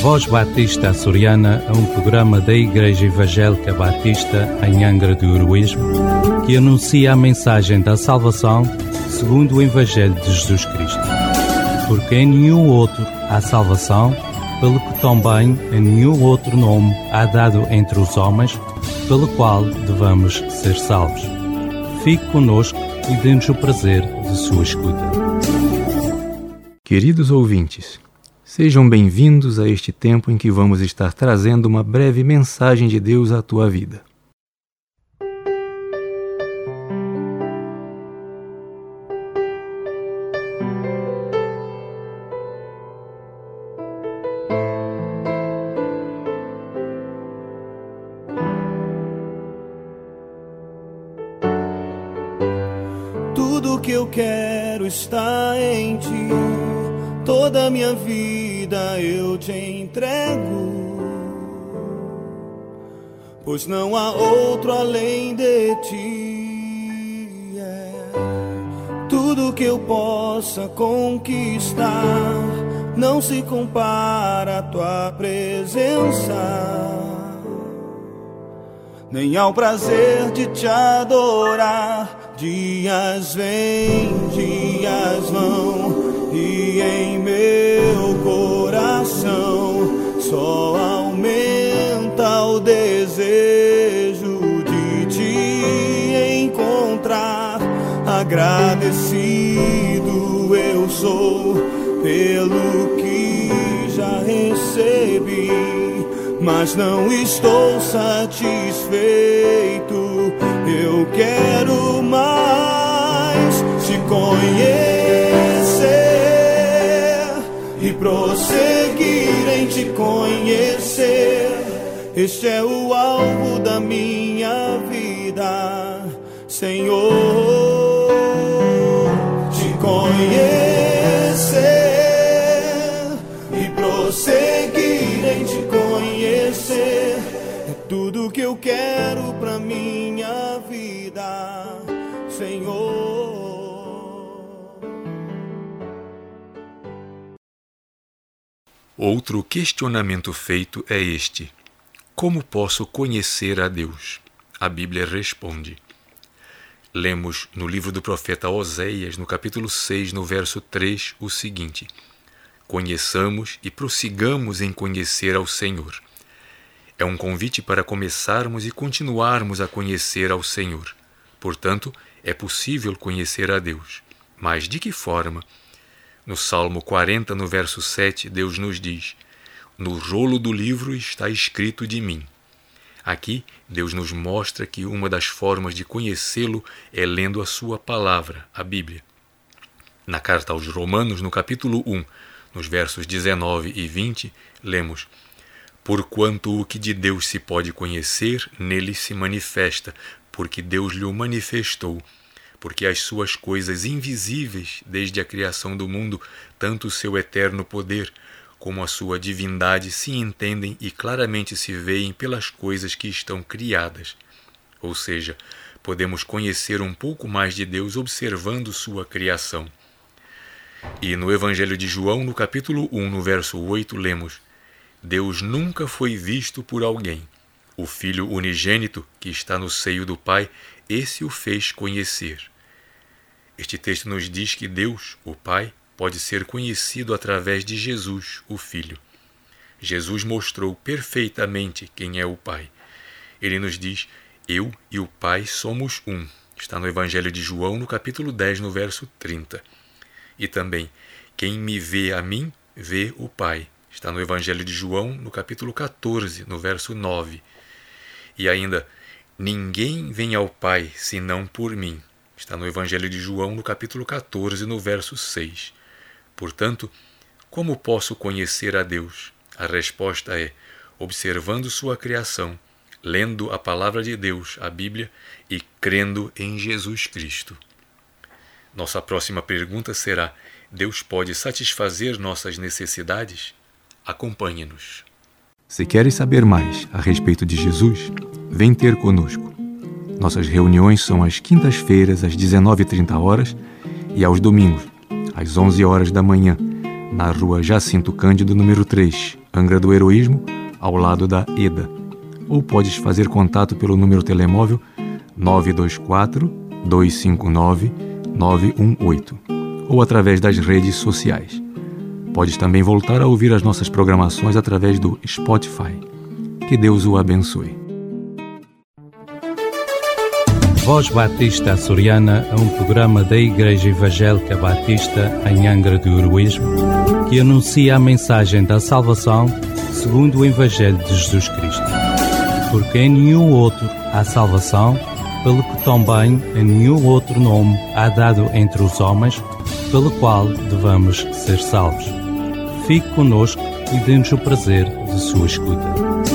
Voz Batista Açoriana é um programa da Igreja Evangélica Batista em Angra do Heroísmo que anuncia a mensagem da salvação segundo o Evangelho de Jesus Cristo. Porque em nenhum outro há salvação, pelo que também em nenhum outro nome há dado entre os homens, pelo qual devamos ser salvos. Fique conosco e dê-nos o prazer de sua escuta. Queridos ouvintes, Sejam bem-vindos a este tempo em que vamos estar trazendo uma breve mensagem de Deus à tua vida. Tudo que eu quero está em ti Toda minha vida eu te entrego, pois não há outro além de ti. É tudo que eu possa conquistar não se compara à tua presença, nem ao prazer de te adorar. Dias vêm, dias vão e em meu coração só aumenta o desejo de te encontrar. Agradecido eu sou pelo que já recebi, mas não estou satisfeito. Eu quero mais te conhecer prosseguir em te conhecer. Este é o alvo da minha vida, Senhor. Te conhecer e prosseguir em te conhecer é tudo que eu quero pra minha vida, Senhor. Outro questionamento feito é este: Como posso conhecer a Deus? A Bíblia responde. Lemos no livro do profeta Oséias, no capítulo 6, no verso 3, o seguinte: Conheçamos e prossigamos em conhecer ao Senhor. É um convite para começarmos e continuarmos a conhecer ao Senhor. Portanto, é possível conhecer a Deus. Mas de que forma? No Salmo 40, no verso 7, Deus nos diz: No rolo do livro está escrito de mim. Aqui, Deus nos mostra que uma das formas de conhecê-lo é lendo a sua palavra, a Bíblia. Na carta aos Romanos, no capítulo 1, nos versos 19 e 20, lemos: Porquanto o que de Deus se pode conhecer, nele se manifesta, porque Deus lhe o manifestou porque as suas coisas invisíveis desde a criação do mundo, tanto o seu eterno poder como a sua divindade se entendem e claramente se veem pelas coisas que estão criadas. Ou seja, podemos conhecer um pouco mais de Deus observando sua criação. E no Evangelho de João, no capítulo 1, no verso 8, lemos: Deus nunca foi visto por alguém. O Filho unigênito, que está no seio do Pai, esse o fez conhecer. Este texto nos diz que Deus, o Pai, pode ser conhecido através de Jesus, o Filho. Jesus mostrou perfeitamente quem é o Pai. Ele nos diz: Eu e o Pai somos um. Está no Evangelho de João, no capítulo 10, no verso 30. E também: Quem me vê a mim, vê o Pai. Está no Evangelho de João, no capítulo 14, no verso 9. E ainda: Ninguém vem ao Pai senão por mim. Está no Evangelho de João, no capítulo 14, no verso 6. Portanto, como posso conhecer a Deus? A resposta é observando sua criação, lendo a palavra de Deus, a Bíblia, e crendo em Jesus Cristo. Nossa próxima pergunta será: Deus pode satisfazer nossas necessidades? Acompanhe-nos. Se queres saber mais a respeito de Jesus, vem ter conosco. Nossas reuniões são às quintas-feiras, às 19h30 horas, e aos domingos, às 11 horas da manhã, na rua Jacinto Cândido, número 3, Angra do Heroísmo, ao lado da EDA. Ou podes fazer contato pelo número telemóvel 924 259 918 ou através das redes sociais. Podes também voltar a ouvir as nossas programações através do Spotify. Que Deus o abençoe. Voz Batista Açoriana é um programa da Igreja Evangélica Batista em Angra do Heroísmo que anuncia a mensagem da salvação segundo o Evangelho de Jesus Cristo. Porque em nenhum outro há salvação, pelo que também em nenhum outro nome há dado entre os homens, pelo qual devamos ser salvos. Fique conosco e dê-nos o prazer de sua escuta.